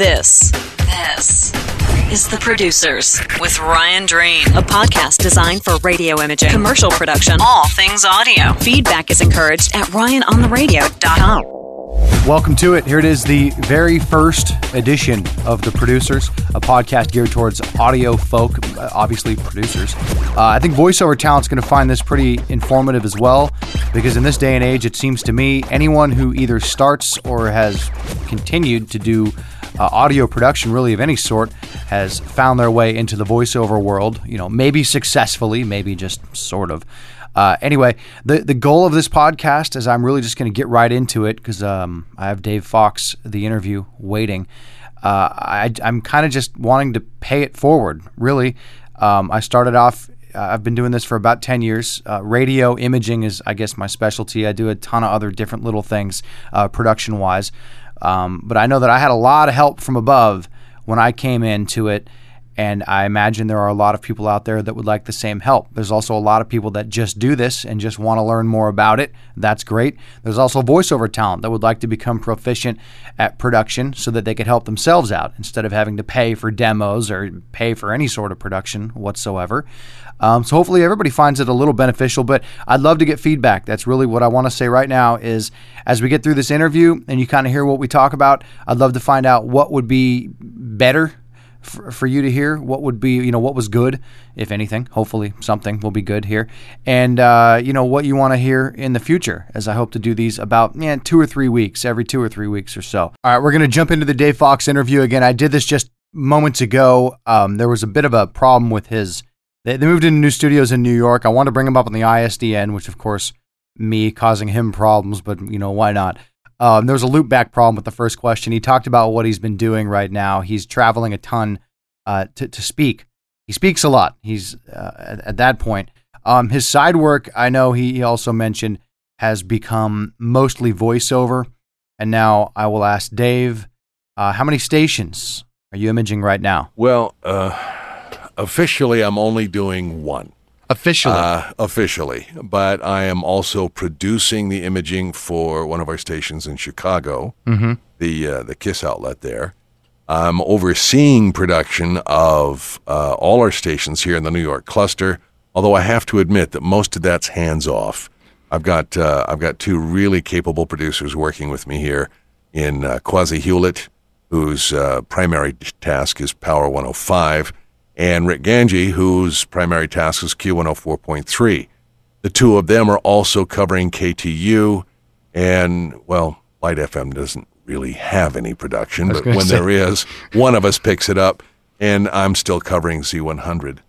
This, this is The Producers with Ryan Drain, a podcast designed for radio imaging, commercial production, all things audio. Feedback is encouraged at ryanontheradio.com. Welcome to it. Here it is, the very first edition of The Producers, a podcast geared towards audio folk, obviously producers. Uh, I think voiceover talent's going to find this pretty informative as well, because in this day and age, it seems to me anyone who either starts or has continued to do uh, audio production, really of any sort, has found their way into the voiceover world. You know, maybe successfully, maybe just sort of. Uh, anyway, the the goal of this podcast is I'm really just going to get right into it because um, I have Dave Foxx, the interview, waiting. Uh, I, I'm kind of just wanting to pay it forward, really. Um, I started off, uh, I've been doing this for about 10 years. Uh, radio imaging is, I guess, my specialty. I do a ton of other different little things uh, production wise. Um, but I know that I had a lot of help from above when I came into it. And I imagine there are a lot of people out there that would like the same help. There's also a lot of people that just do this and just want to learn more about it. That's great. There's also voiceover talent that would like to become proficient at production so that they could help themselves out instead of having to pay for demos or pay for any sort of production whatsoever. Um, so hopefully everybody finds it a little beneficial. But I'd love to get feedback. That's really what I want to say right now. Is as we get through this interview and you kind of hear what we talk about, I'd love to find out what would be better for, for you to hear what would be you know what was good if anything. Hopefully something will be good here. And uh, you know what you want to hear in the future as i hope to do these about yeah, two or three weeks every two or three weeks or so. All right we're going to jump into the dave foxx interview. Again i did this just moments ago. Um, there was a bit of a problem with his they, they moved into new studios in new york. I wanted to bring him up on the isdn which of course me causing him problems but you know why not um, there was a loop back problem with the first question. He talked about what he's been doing right now. He's traveling a ton uh, to, to speak. He speaks a lot. He's uh, at, at, that point. Um, his side work, I know he, he also mentioned, has become mostly voiceover. And now I will ask Dave, uh, how many stations are you imaging right now? Well, uh, officially, I'm only doing one. Officially. Uh, officially. But I am also producing the imaging for one of our stations in Chicago, mm-hmm. the, uh, the KISS outlet there. I'm overseeing production of uh, all our stations here in the New York cluster, although I have to admit that most of that's hands off. I've got, uh, I've got two really capable producers working with me here in uh, Quasi Hewlett, whose uh, primary task is Power 105 and Rick Ganji, whose primary task is Q104.3. The two of them are also covering KTU, and, well, Light FM doesn't really have any production, but when say. there is, one of us picks it up, and I'm still covering Z100.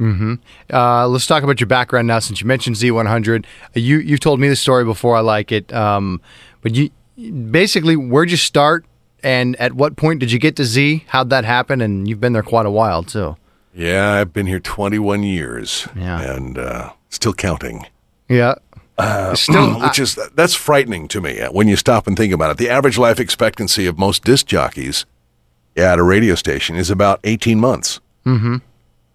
Mm-hmm. Uh, let's talk about your background now, since you mentioned Z100. You you've told me the story before. I like it, um, but you basically where'd you start, and at what point did you get to Z? How'd that happen? And you've been there quite a while too. Yeah, I've been here 21 years. Yeah. And uh, still counting. Yeah. Uh, still, which is that's frightening to me uh, when you stop and think about it. The average life expectancy of most disc jockeys at a radio station is about 18 months. Mm-hmm.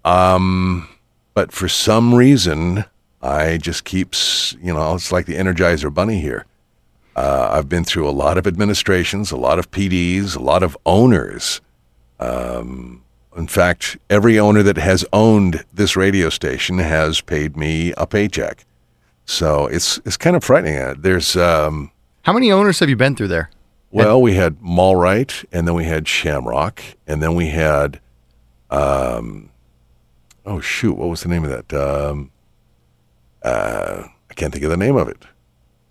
Um, but for some reason, I just keeps you know it's like the Energizer Bunny here. Uh, I've been through a lot of administrations, a lot of PDs, a lot of owners. Um, in fact, every owner that has owned this radio station has paid me a paycheck. So it's it's kind of frightening. Uh, there's um, how many owners have you been through there? Well, we had Malrite, and then we had Shamrock, and then we had, um, oh shoot, what was the name of that? Um, uh, I can't think of the name of it.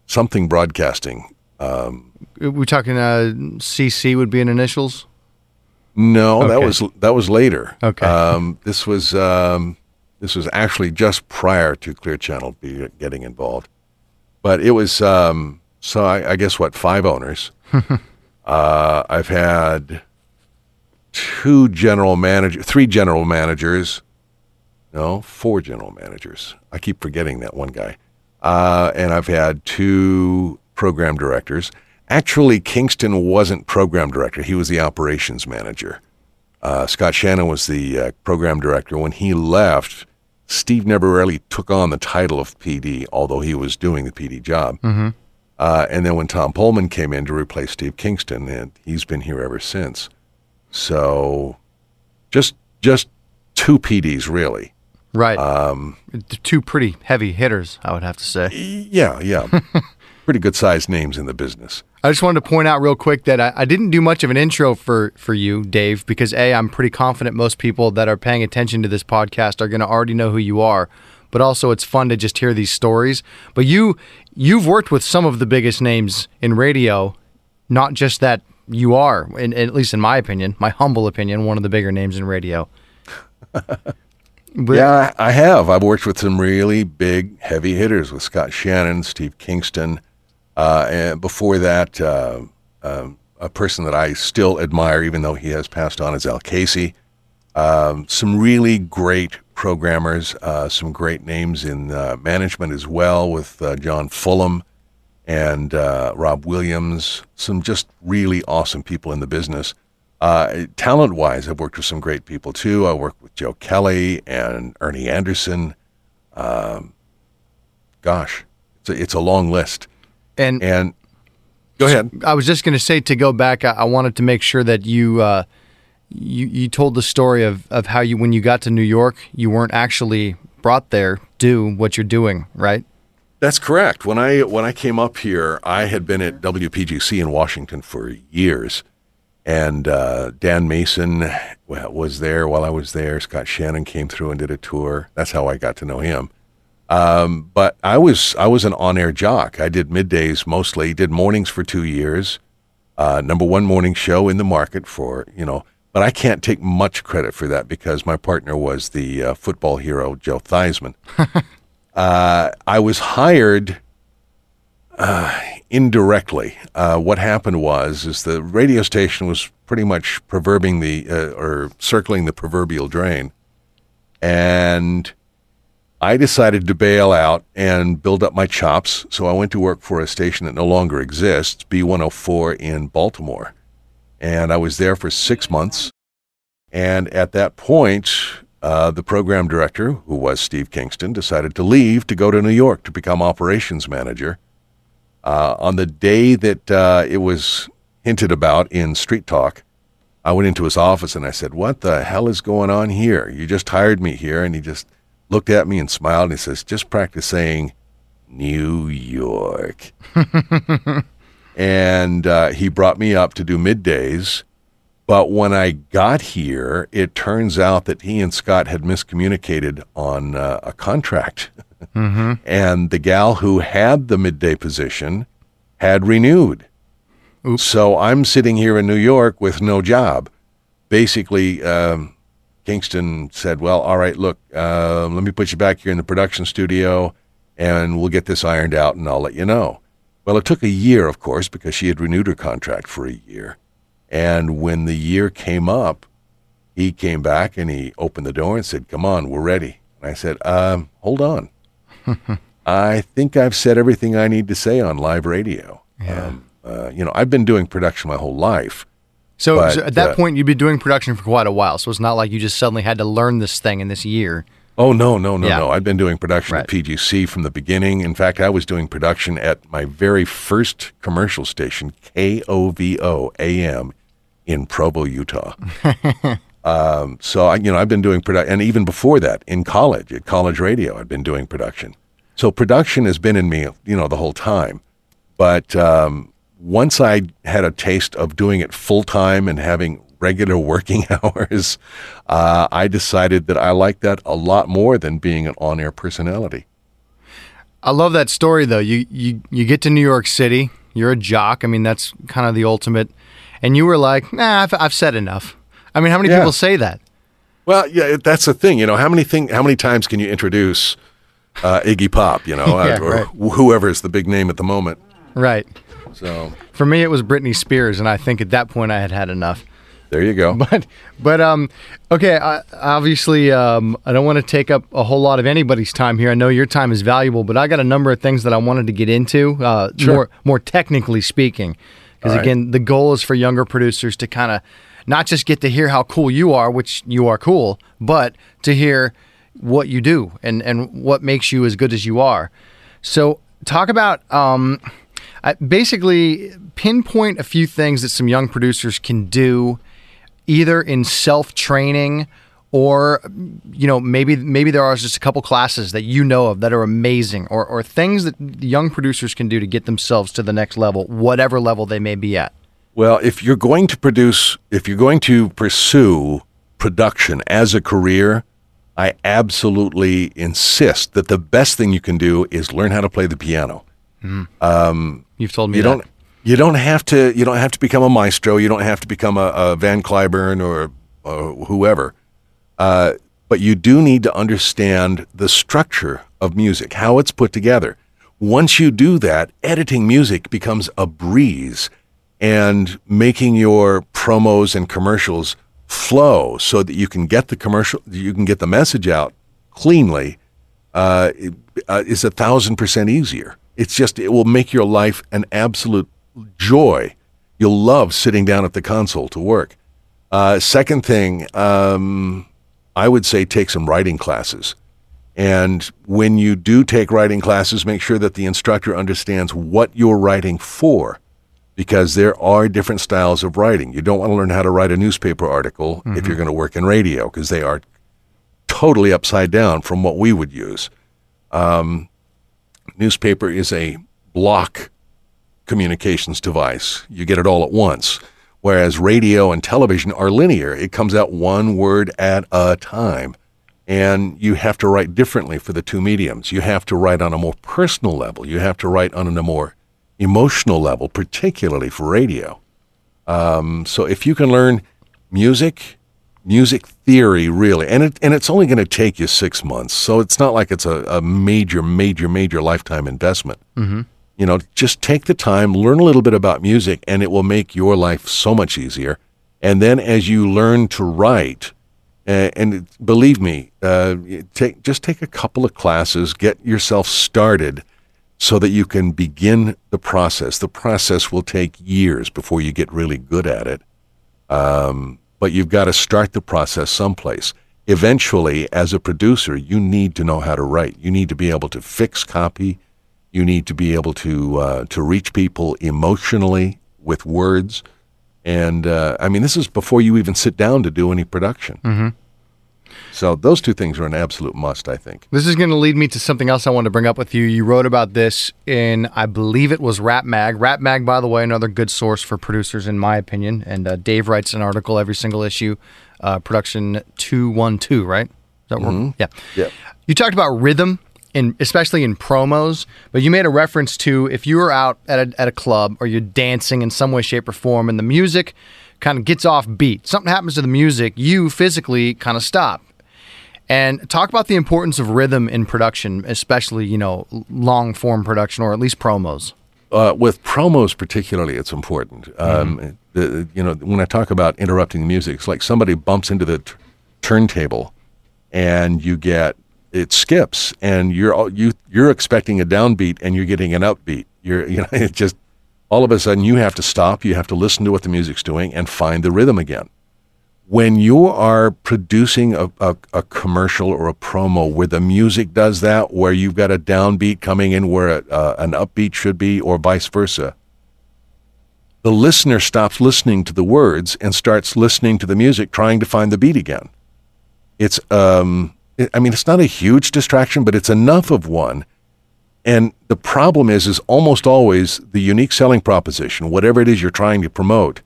Something Broadcasting. Um, We're talking uh, CC would be in initials. No, okay. that was that was later. Okay. Um, this was um, this was actually just prior to Clear Channel be getting involved, but it was um, so I, I, guess what five owners. uh, I've had two general manager, three general managers. No, four general managers. I keep forgetting that one guy. Uh, and I've had two program directors. Actually, Kingston wasn't program director, he was the operations manager. Uh, Scott Shannon was the uh, program director. When he left, Steve never really took on the title of PD, although he was doing the PD job. Mm-hmm. Uh, and then when Tom Poleman came in to replace Steve Kingston, and he's been here ever since. so just just two PDs really. Right. Um, two pretty heavy hitters, I would have to say. Yeah, yeah. pretty good sized names in the business. I just wanted to point out real quick that I, I, didn't do much of an intro for for you, Dave, because a I'm pretty confident most people that are paying attention to this podcast are going to already know who you are. But also, it's fun to just hear these stories. But you you've worked with some of the biggest names in radio, not just that you are, in, at least in my opinion, my humble opinion, one of the bigger names in radio. yeah, I have. I've worked with some really big, heavy hitters with Scott Shannon, Steve Kingston. Uh, and before that, uh, uh, a person that I still admire, even though he has passed on, is Al Casey. Um, some really great programmers, uh, some great names in uh, management as well, with uh, John Fulham and Rob Williams. Some just really awesome people in the business. talent wise, I've worked with some great people too. I worked with Joe Kelly and Ernie Anderson. Um, gosh, it's a, it's a long list. And and go ahead. I was just going to say to go back. I, I, wanted to make sure that you uh, you you told the story of of how you when you got to New York, you weren't actually brought there do what you're doing, right? That's correct. When I when I came up here, I had been at WPGC in Washington for years, and uh, Dan Mason was there while I was there. Scott Shannon came through and did a tour. That's how I got to know him. Um, but I was I was an on-air jock. I did middays mostly. Did mornings for two years. Uh, number one morning show in the market for you know. But I can't take much credit for that because my partner was the uh, football hero Joe Theismann. uh, I was hired uh, indirectly. Uh, what happened was is the radio station was pretty much proverbial the uh, or circling the proverbial drain, and I decided to bail out and build up my chops, so I went to work for a station that no longer exists, B104 in Baltimore. And I was there for six months. And at that point, uh, the program director, who was Steve Kingston, decided to leave to go to New York to become operations manager. Uh, on the day that uh, it was hinted about in Street Talk, I went into his office and I said, What the hell is going on here? You just hired me here. And he just looked at me and smiled and he says, just practice saying New York. and uh, he brought me up to do middays. But when I got here, it turns out that he and Scott had miscommunicated on uh, a contract. Mm-hmm. and the gal who had the midday position had renewed. Oops. So I'm sitting here in New York with no job. Basically, um, Kingston said, "Well, all right, look, uh, let me put you back here in the production studio, and we'll get this ironed out, and I'll let you know." Well, it took a year, of course, because she had renewed her contract for a year. And when the year came up, he came back and he opened the door and said, "Come on, we're ready." And I said, um, "Hold on, I think I've said everything I need to say on live radio." Yeah. Um, uh, you know, I've been doing production my whole life. So, but, so at that uh, point, you'd been doing production for quite a while. So it's not like you just suddenly had to learn this thing in this year. Oh no, no, no, yeah. no! I've been doing production right. at PGC from the beginning. In fact, I was doing production at my very first commercial station, KOVO AM, in Provo, Utah. um, so I, you know, I've been doing production, and even before that, in college at college radio, I'd been doing production. So production has been in me, you know, the whole time. But um, once I had a taste of doing it full time and having regular working hours, uh, I decided that I like that a lot more than being an on air personality. I love that story though. You, you you get to New York City, you're a jock. I mean, that's kind of the ultimate. And you were like, "Nah, I've, I've said enough." I mean, how many yeah. people say that? Well, yeah, that's the thing. You know, how many thing, how many times can you introduce uh, Iggy Pop? You know, yeah, or right. whoever is the big name at the moment. Right. So for me, it was Britney Spears, and I think at that point I had had enough. There you go. But but um, okay. I, obviously, um, I don't want to take up a whole lot of anybody's time here. I know your time is valuable, but I got a number of things that I wanted to get into. Uh, sure. More more technically speaking, because right. again, the goal is for younger producers to kind of not just get to hear how cool you are, which you are cool, but to hear what you do and and what makes you as good as you are. So talk about um, I basically pinpoint a few things that some young producers can do either in self training or you know maybe maybe there are just a couple classes that you know of that are amazing or, or things that young producers can do to get themselves to the next level whatever level they may be at Well, if you're going to produce, if you're going to pursue production as a career, I absolutely insist that the best thing you can do is learn how to play the piano. Hmm. Um, you've told me You that. don't you don't have to you don't have to become a maestro. You don't have to become a, a Van Cliburn or, or whoever. Uh, but you do need to understand the structure of music, how it's put together. Once you do that, editing music becomes a breeze, and making your promos and commercials flow so that you can get the commercial, you can get the message out cleanly uh, uh, is a thousand percent easier. It's just it will make your life an absolute joy. You'll love sitting down at the console to work. Uh, second thing, um, I would say take some writing classes. And when you do take writing classes, make sure that the instructor understands what you're writing for, because there are different styles of writing. You don't want to learn how to write a newspaper article if you're going to work in radio, because they are totally upside down from what we would use. Um, newspaper is a block communications device. You get it all at once. Whereas radio and television are linear. It comes out one word at a time. And you have to write differently for the two mediums. You have to write on a more personal level. You have to write on a more emotional level, particularly for radio. Um, so if you can learn music, music theory, really, and it and it's only going to take you six months, so it's not like it's a, a major, major, major lifetime investment. Mm-hmm. You know, just take the time, learn a little bit about music, and it will make your life so much easier. And then as you learn to write, uh, and believe me, uh, take just take a couple of classes, get yourself started, so that you can begin the process. The process will take years before you get really good at it, um, but you've got to start the process someplace. Eventually, as a producer, you need to know how to write. You need to be able to fix copy. You need to be able to uh, to reach people emotionally with words. And uh, I mean, this is before you even sit down to do any production. Mm-hmm. So those two things are an absolute must, I think. This is going to lead me to something else I wanted to bring up with you. You wrote about this in, I believe it was Rap Mag. Rap Mag, by the way, another good source for producers, in my opinion. And uh, Dave writes an article every single issue, uh, production 212, right? Is that mm Yeah. Yeah. You talked about rhythm, in, especially in promos, but you made a reference to if you were out at a, at a club or you're dancing in some way, shape, or form, and the music kind of gets off beat, something happens to the music, you physically kind of stop and talk about the importance of rhythm in production, especially you know long form production or at least promos. Uh, with promos, particularly, it's important. Um, the, you know, when I talk about interrupting the music, it's like somebody bumps into the t- turntable, and you get it skips, and you're all- you you're expecting a downbeat, and you're getting an upbeat. You're you know, it just all of a sudden you have to stop. You have to listen to what the music's doing and find the rhythm again when you are producing a, a, a, commercial or a promo where the music does that, where you've got a downbeat coming in where a, uh, an upbeat should be, or vice versa, the listener stops listening to the words and starts listening to the music, trying to find the beat again. It's, um, I mean, it's not a huge distraction, but it's enough of one. And the problem is, is almost always the unique selling proposition, whatever it is you're trying to promote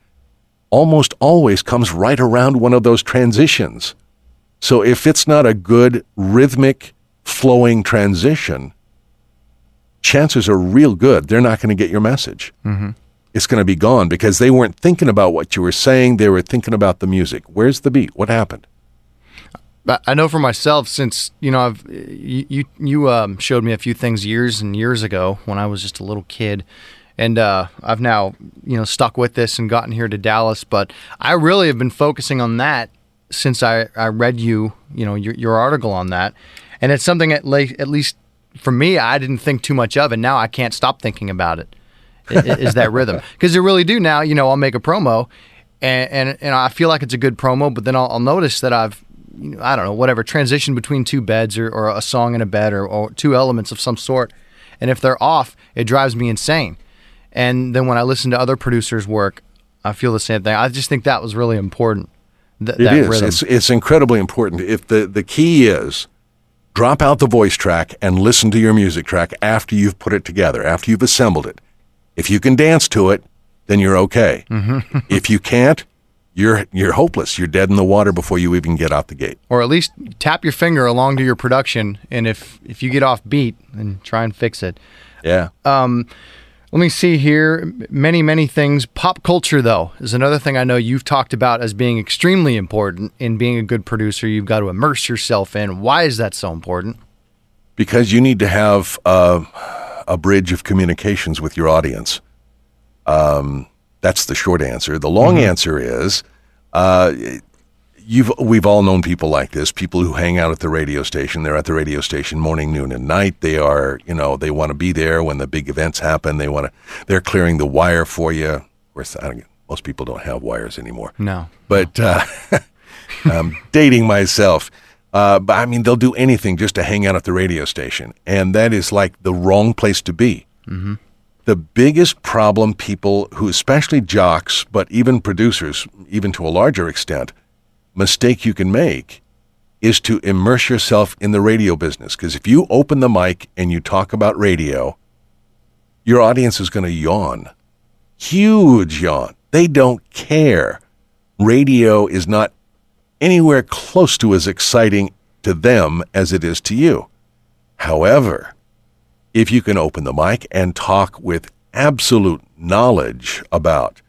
almost always comes right around one of those transitions. So if it's not a good rhythmic flowing transition, chances are real good they're not going to get your message. Mm-hmm. It's going to be gone because they weren't thinking about what you were saying. They were thinking about the music. Where's the beat? What happened? I know for myself, since you know, I've you you, you um, showed me a few things years and years ago when I was just a little kid, and uh, I've now you know stuck with this and gotten here to Dallas. But I really have been focusing on that since I, I read you you know your, your article on that, and it's something at, le- at least for me I didn't think too much of, and now I can't stop thinking about it. is that rhythm because you really do now? You know, I'll make a promo, and and, and I feel like it's a good promo, but then I'll, I'll notice that I've you know, I don't know, whatever, transition between two beds or, or a song and a bed or, or two elements of some sort. And if they're off, it drives me insane. And then when I listen to other producers' work, I feel the same thing. I just think that was really important. th- It that is. rhythm. It's it's incredibly important. If the the key is drop out the voice track and listen to your music track after you've put it together, after you've assembled it. If you can dance to it, then you're okay. Mm-hmm. if you can't, you're you're hopeless. You're dead in the water before you even get out the gate. or at least tap your finger along to your production, and if if you get off beat, then try and fix it. Yeah. Let me see here. Many, many things. Pop culture, though, is another thing I know you've talked about as being extremely important in being a good producer. You've got to immerse yourself in. Why is that so important? because you need to have uh, a bridge of communications with your audience. Um, that's the short answer. The long answer is uh, you've we've all known people like this. People who hang out at the radio station. They're at the radio station morning, noon, and night. They are you know they want to be there when the big events happen. They want to. They're clearing the wire for you. Of course, I don't, most people don't have wires anymore No. but uh, I'm dating myself. Uh, but I mean, they'll do anything just to hang out at the radio station, and that is like the wrong place to be. The biggest problem people who, especially jocks, but even producers, even to a larger extent, mistake you can make is to immerse yourself in the radio business. Because if you open the mic and you talk about radio, your audience is going to yawn. Huge yawn. They don't care. Radio is not anywhere close to as exciting to them as it is to you. However, if you can open the mic and talk with absolute knowledge about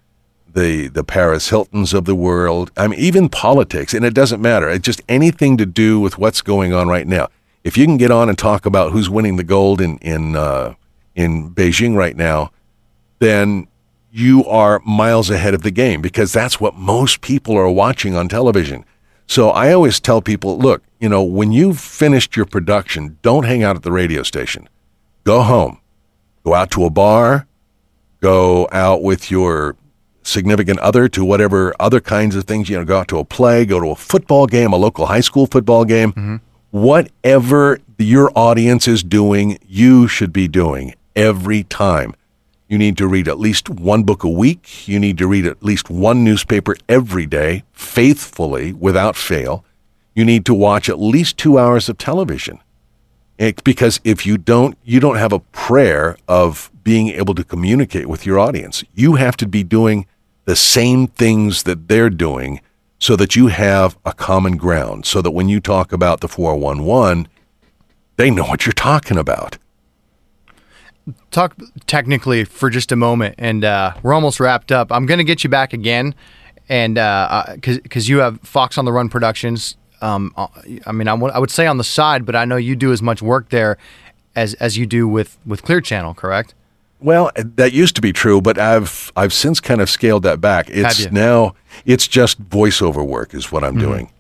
the the Paris Hiltons of the world, I mean even politics, and it doesn't matter. It's just anything to do with what's going on right now. If you can get on and talk about who's winning the gold in in uh, in Beijing right now, then you are miles ahead of the game because that's what most people are watching on television. So I always tell people, look, you know, when you've finished your production, don't hang out at the radio station. Go home. Go out to a bar, go out with your significant other to whatever other kinds of things, you know, go out to a play, go to a football game, a local high school football game. Mm-hmm. Whatever your audience is doing, you should be doing every time. You need to read at least one book a week. You need to read at least one newspaper every day, faithfully, without fail. You need to watch at least two hours of television. It- because if you don't, you don't have a prayer of being able to communicate with your audience. You have to be doing the same things that they're doing so that you have a common ground. So that when you talk about the 411, they know what you're talking about. Talk technically for just a moment, and uh, we're almost wrapped up. I'm going to get you back again, and because because you have Foxx on the Run Productions. Um, uh, I mean, I would- say on the side, but I know you do as much work there as as you do with with Clear Channel, correct? Well, that used to be true, but I've I've since kind of scaled that back. It's now it's just voiceover work is what I'm doing.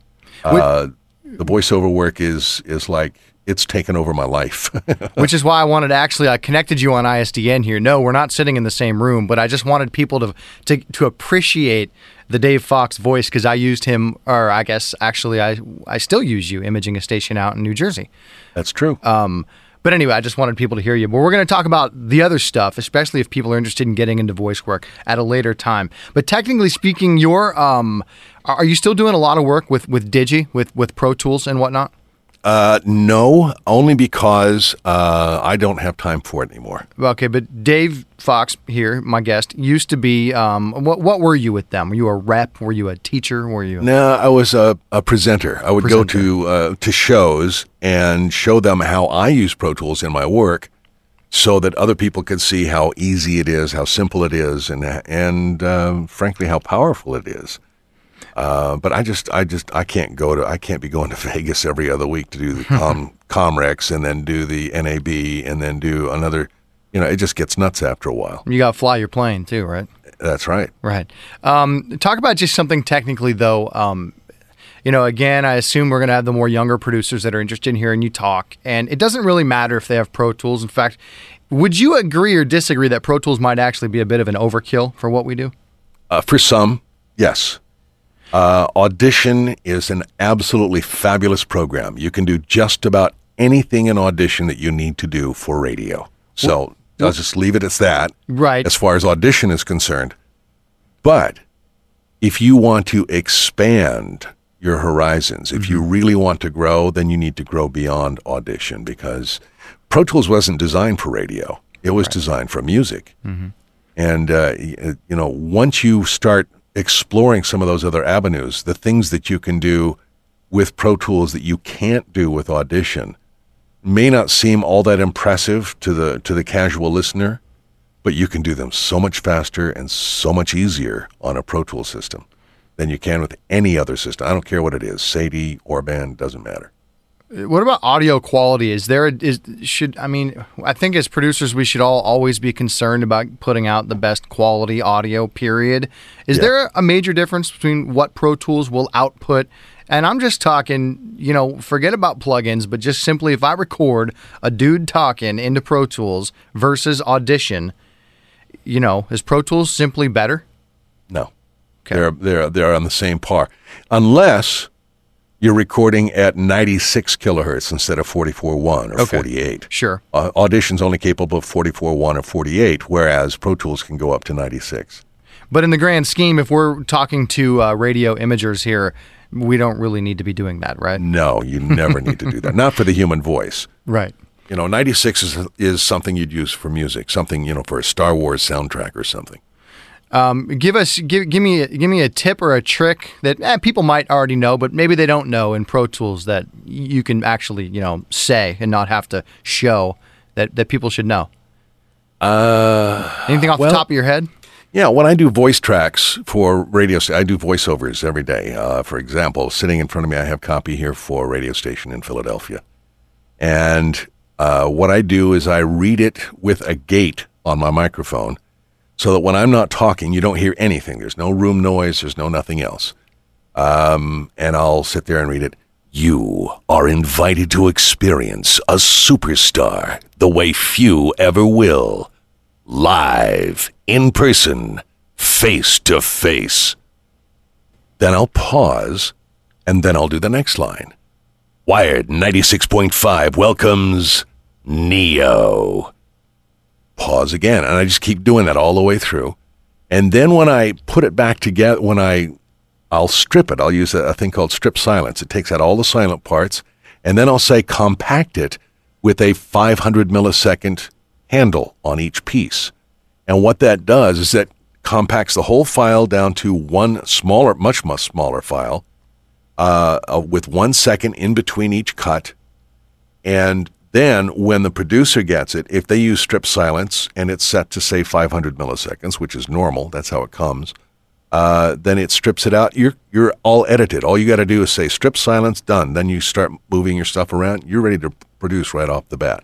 Uh, the voiceover work is is like it's taken over my life. which is why I wanted to actually I connected you on ISDN here. No, we're not sitting in the same room, but I just wanted people to to, to appreciate the Dave Foxx voice because I used him, or I guess actually I I still use you imaging a station out in New Jersey. That's true. Um, but anyway, I just wanted people to hear you. But we're going to talk about the other stuff, especially if people are interested in getting into voice work at a later time. But technically speaking, you're um, are are you still doing a lot of work with with Digi, with with Pro Tools and whatnot? Uh, no, only because uh, I don't have time for it anymore. Okay, but Dave Foxx here, my guest, used to be. Um, what what were you with them? Were you a rep? Were you a teacher? Were you? No, I was a, a presenter. I would go to uh, to shows and show them how I use Pro Tools in my work, so that other people could see how easy it is, how simple it is, and and um, frankly how powerful it is. Uh, but I just, I just, I can't go to, I can't be going to Vegas every other week to do the com Comrex and then do the NAB and then do another. You know, it just gets nuts after a while. You got to fly your plane too, right? That's right. Right. Um, talk about just something technically, though. Um, you know, again, I assume we're going to have the more younger producers that are interested in hearing you talk. And it doesn't really matter if they have Pro Tools. In fact, would you agree or disagree that Pro Tools might actually be a bit of an overkill for what we do? Uh, for some, yes. Uh, Audition is an absolutely fabulous program. You can do just about anything in Audition that you need to do for radio. So I'll just leave it as that. Right. As far as Audition is concerned. But if you want to expand your horizons, if you really want to grow, then you need to grow beyond audition because Pro Tools wasn't designed for radio. It was designed for music. And, uh, you know, once you start exploring some of those other avenues, the things that you can do with Pro Tools that you can't do with Audition may not seem all that impressive to the to the casual listener, but you can do them so much faster and so much easier on a Pro Tool system than you can with any other system. I don't care what it is, Sadie, Orban, doesn't matter. What about audio quality? Is there a, is should I mean I think as producers we should all always be concerned about putting out the best quality audio. Period. Is Yeah. there a major difference between what Pro Tools will output? And I'm just talking, you know, forget about plugins, but just simply if I record a dude talking into Pro Tools versus Audition, you know, is Pro Tools simply better? No. Okay. They're they're they're on the same par. Unless you're recording at 96 kilohertz instead of 44.1 or Okay. 48. Sure. Uh, Audition's only capable of 44.1 or 48, whereas Pro Tools can go up to 96. But in the grand scheme, if we're talking to uh, radio imagers here, we don't really need to be doing that, right? No, you never need to do that. Not for the human voice. Right. You know, 96 is, is something you'd use for music, something, you know, for a Star Wars soundtrack or something. Give us, give, give me, give me a tip or a trick that eh, people might already know, but maybe they don't know in Pro Tools that you can actually, you know, say and not have to show that that people should know. Uh, anything off well- the top of your head? Yeah, when I do voice tracks for radio, I do voiceovers every day. Uh, for example, sitting in front of me, I have copy here for a radio station in Philadelphia, and uh, what I do is I read it with a gate on my microphone, so that when I'm not talking, you don't hear anything. There's no room noise. There's no nothing else. Um, and I'll sit there and read it. You are invited to experience a superstar the way few ever will live, in person, face to face. Then I'll pause, and then I'll do the next line. Wired 96.5 welcomes Ne-Yo. Pause again, and I just keep doing that all the way through. And then when I put it back together, when I I'll strip it. I'll use a, a thing called strip silence. It takes out all the silent parts, and then I'll say compact it with a 500 millisecond handle on each piece. And what that does is that compacts the whole file down to one smaller, much, much smaller file uh, uh, with one second in between each cut. And then when the producer gets it, if they use strip silence and it's set to say 500 milliseconds, which is normal, that's how it comes, uh, then it strips it out. You're you're all edited. All you got to do is say strip silence done. Then you start moving your stuff around. You're ready to produce right off the bat.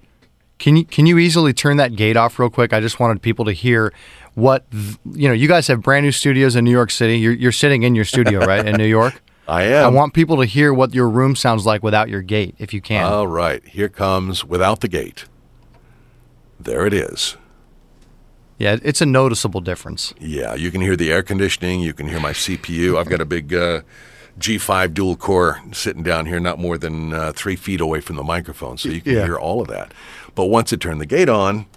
Can you can you easily turn that gate off real quick? I just wanted people to hear what th- you know. You guys have brand new studios in New York City. You're you're sitting in your studio, right, in New York. I am. I want people to hear what your room sounds like without your gate, if you can. All right, here comes without the gate. There it is. yeah, it's a noticeable difference. Yeah, you can hear the air conditioning. You can hear my CPU. I've got a big uh, G5 dual core sitting down here, not more than uh, three feet away from the microphone, so you can Yeah. hear all of that. But once it turned the gate on,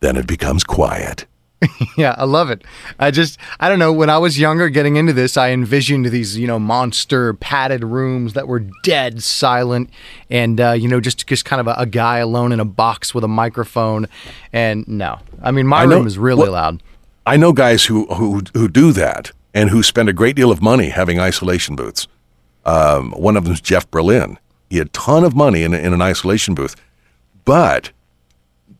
then it becomes quiet. Yeah, I love it. I just, I don't know. When I was younger, getting into this, I envisioned these, you know, monster padded rooms that were dead silent, and uh, you know, just just kind of a, a guy alone in a box with a microphone. And no, I mean, my I know- room is really what- loud. I know guys who, who who do that and who spend a great deal of money having isolation booths. Um, one of them is Jeff Berlin. He had a ton of money in, in an isolation booth, but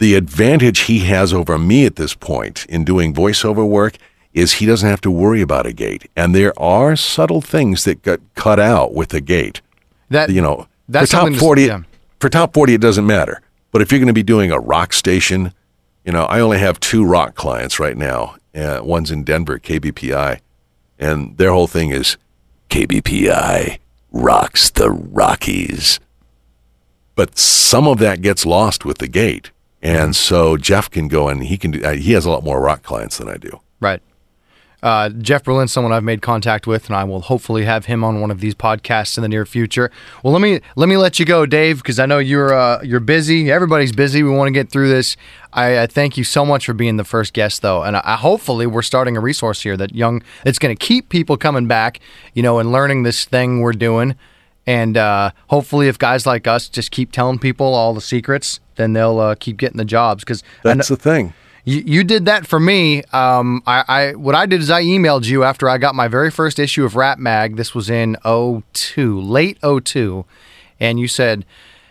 the advantage he has over me at this point in doing voiceover work is he doesn't have to worry about a gate, and there are subtle things that get cut out with the gate. That You know, That's for top forty. yeah. For top forty, it doesn't matter. But if you're going to be doing a rock station, you know, I only have two rock clients right now. Uh, one's in Denver, KBPI, and their whole thing is KBPI rocks the Rockies. But some of that gets lost with the gate, and so Jeff can go and he can do. Uh, he has a lot more rock clients than I do. Right. Uh, Jeff Berlin's someone I've made contact with, and I will hopefully have him on one of these podcasts in the near future. Well, let me let me let you go, Dave, because I know you're uh, you're busy. Everybody's busy. We want to get through this. I, I, thank you so much for being the first guest, though, and I hopefully we're starting a resource here that young it's going to keep people coming back, you know, and learning this thing we're doing. And uh, hopefully, if guys like us just keep telling people all the secrets, then they'll uh, keep getting the jobs. Because that's the thing you, you did that for me. Um, I, I what I did is I emailed you after I got my very first issue of Rap Mag. This was in 02, late 02, and you said,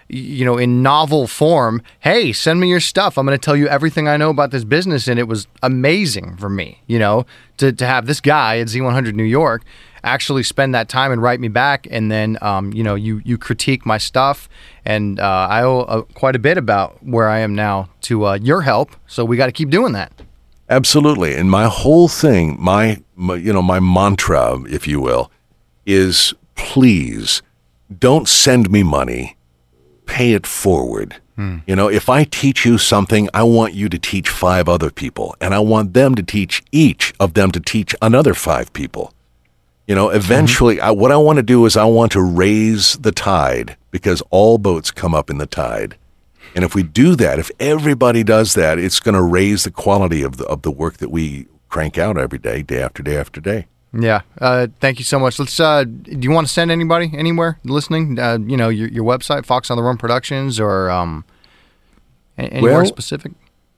you know, in novel form, hey, send me your stuff. I'm going to tell you everything I know about this business. And it was amazing for me, you know, to, to have this guy at Z100 New York actually spend that time and write me back. And then, um, you know, you, you critique my stuff. And uh, I owe uh, quite a bit about where I am now to uh, your help. So we got to keep doing that. Absolutely. And my whole thing, my, my, you know, my mantra, if you will, is please don't send me money, pay it forward. Hmm. You know, if I teach you something, I want you to teach five other people, and I want them to teach each of them to teach another five people. You know, eventually, mm-hmm. I, what I want to do is I want to raise the tide because all boats come up in the tide. And if we do that, if everybody does that, it's going to raise the quality of the, of the work that we crank out every day, day after day after day. Yeah. Uh, thank you so much. Let's. Uh, do you want to send anybody anywhere listening? Uh, you know, your, your website, Foxx on the Run Productions, or um, anywhere well, specific?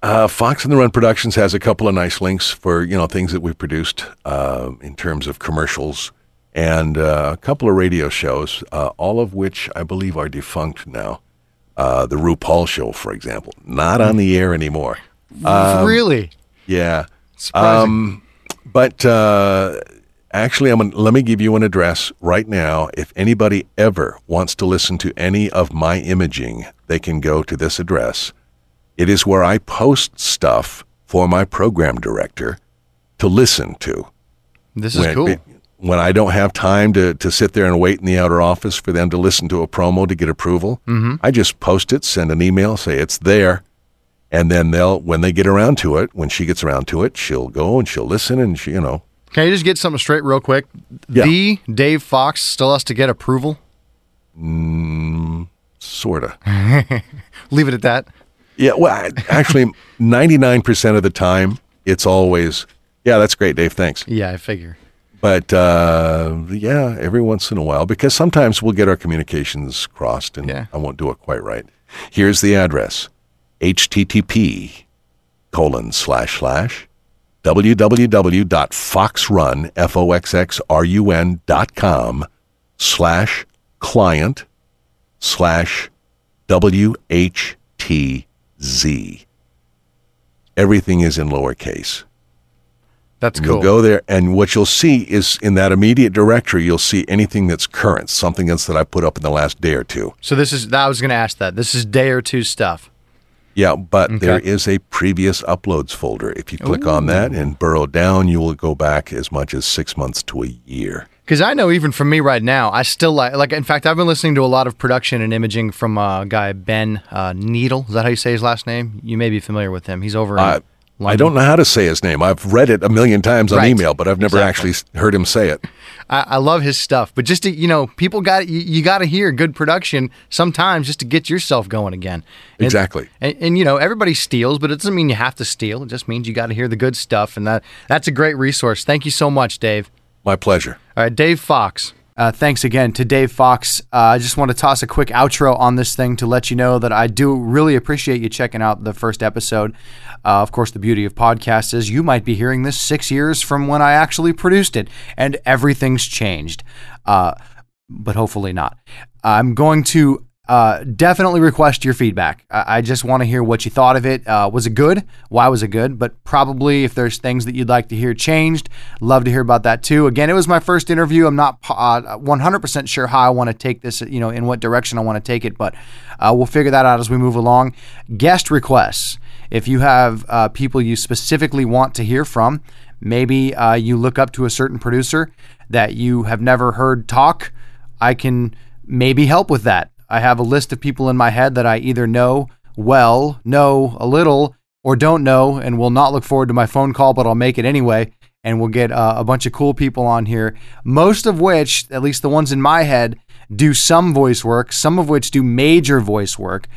Uh, Fox and the Run Productions has a couple of nice links for you know things that we've produced uh, in terms of commercials and uh, a couple of radio shows, uh, all of which I believe are defunct now. Uh, the RuPaul show, for example, not on the air anymore. Um, really? Yeah. Surprising. Um, but uh, actually, I'm gonna, let me give you an address right now. If anybody ever wants to listen to any of my imaging, they can go to this address it is where I post stuff for my program director to listen to. This is when, cool. When I don't have time to, to sit there and wait in the outer office for them to listen to a promo to get approval, mm-hmm. I just post it, send an email, say it's there, and then they'll when they get around to it, when she gets around to it, she'll go and she'll listen and she, you know. Can I just get something straight real quick? Yeah. The Dave Foxx still has to get approval. Mm, sorta. Leave it at that. Yeah, well, actually, 99% of the time, it's always, yeah, that's great, Dave. Thanks. Yeah, I figure. But uh, yeah, every once in a while, because sometimes we'll get our communications crossed and yeah. I won't do it quite right. Here's the address http colon slash slash www.foxxrun, F-O-X-X-R-U-N dot com slash client slash W-H-T Z. Everything is in lowercase. That's cool. You'll go there, and what you'll see is in that immediate directory, you'll see anything that's current, something else that I put up in the last day or two. So this is. That I was going to ask that. This is day or two stuff. Yeah, but okay. there is a previous uploads folder. If you click Ooh. on that and burrow down, you will go back as much as six months to a year. Because I know even for me right now, I still like like. In fact, I've been listening to a lot of production and imaging from a guy Ben uh, Needle. Is that how you say his last name? You may be familiar with him. He's over. Uh, I don't know how to say his name. I've read it a million times on right. email, but I've never exactly. actually heard him say it. I, I, love his stuff, but just to, you know, people got you, you got to hear good production sometimes just to get yourself going again. And, exactly. And, and, you know, everybody steals, but it doesn't mean you have to steal. It just means you got to hear the good stuff, and that that's a great resource. Thank you so much, Dave. My pleasure. All right, Dave Foxx. Uh, thanks again to Dave Foxx. Uh, I just want to toss a quick outro on this thing to let you know that I do really appreciate you checking out the first episode. Uh, of course, the beauty of podcasts is you might be hearing this six years from when I actually produced it, and everything's changed. Uh, but hopefully not. I'm going to uh, definitely request your feedback. I, I just want to hear what you thought of it. Uh, was it good? Why was it good? But probably if there's things that you'd like to hear changed, love to hear about that too. Again, it was my first interview. I'm not uh, 100% sure how I want to take this, you know, in what direction I want to take it, but uh, we'll figure that out as we move along. Guest requests. If you have uh, people you specifically want to hear from, maybe uh, you look up to a certain producer that you have never heard talk, I can maybe help with that. I have a list of people in my head that I either know well, know a little, or don't know, and will not look forward to my phone call, but I'll make it anyway. and we'll get uh, a bunch of cool people on here. Most of which, at least the ones in my head, do some voice work. Some of which do major voice work.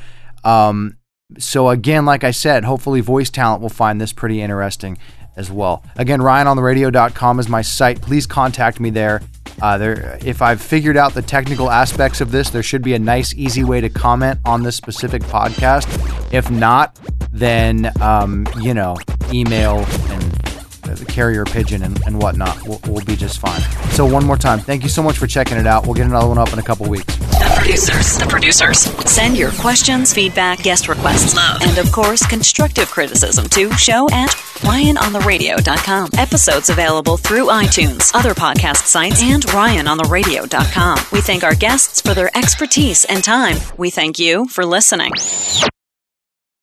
Um, so again, like I said, hopefully voice talent will find this pretty interesting as well. Again, RyanOnTheRadio.com is my site. Please contact me there. Uh, there, if I've figured out the technical aspects of this, there should be a nice, easy way to comment on this specific podcast. If not, then um, you know, email and the carrier pigeon and, and whatnot will will be just fine. So one more time, thank you so much for checking it out. We'll get another one up in a couple weeks. The producers. The producers. Send your questions, feedback, guest requests, love, and of course, constructive criticism to show at ryanontheradio.com. Episodes available through iTunes, other podcast sites, and ryanontheradio.com. We thank our guests for their expertise and time. We thank you for listening.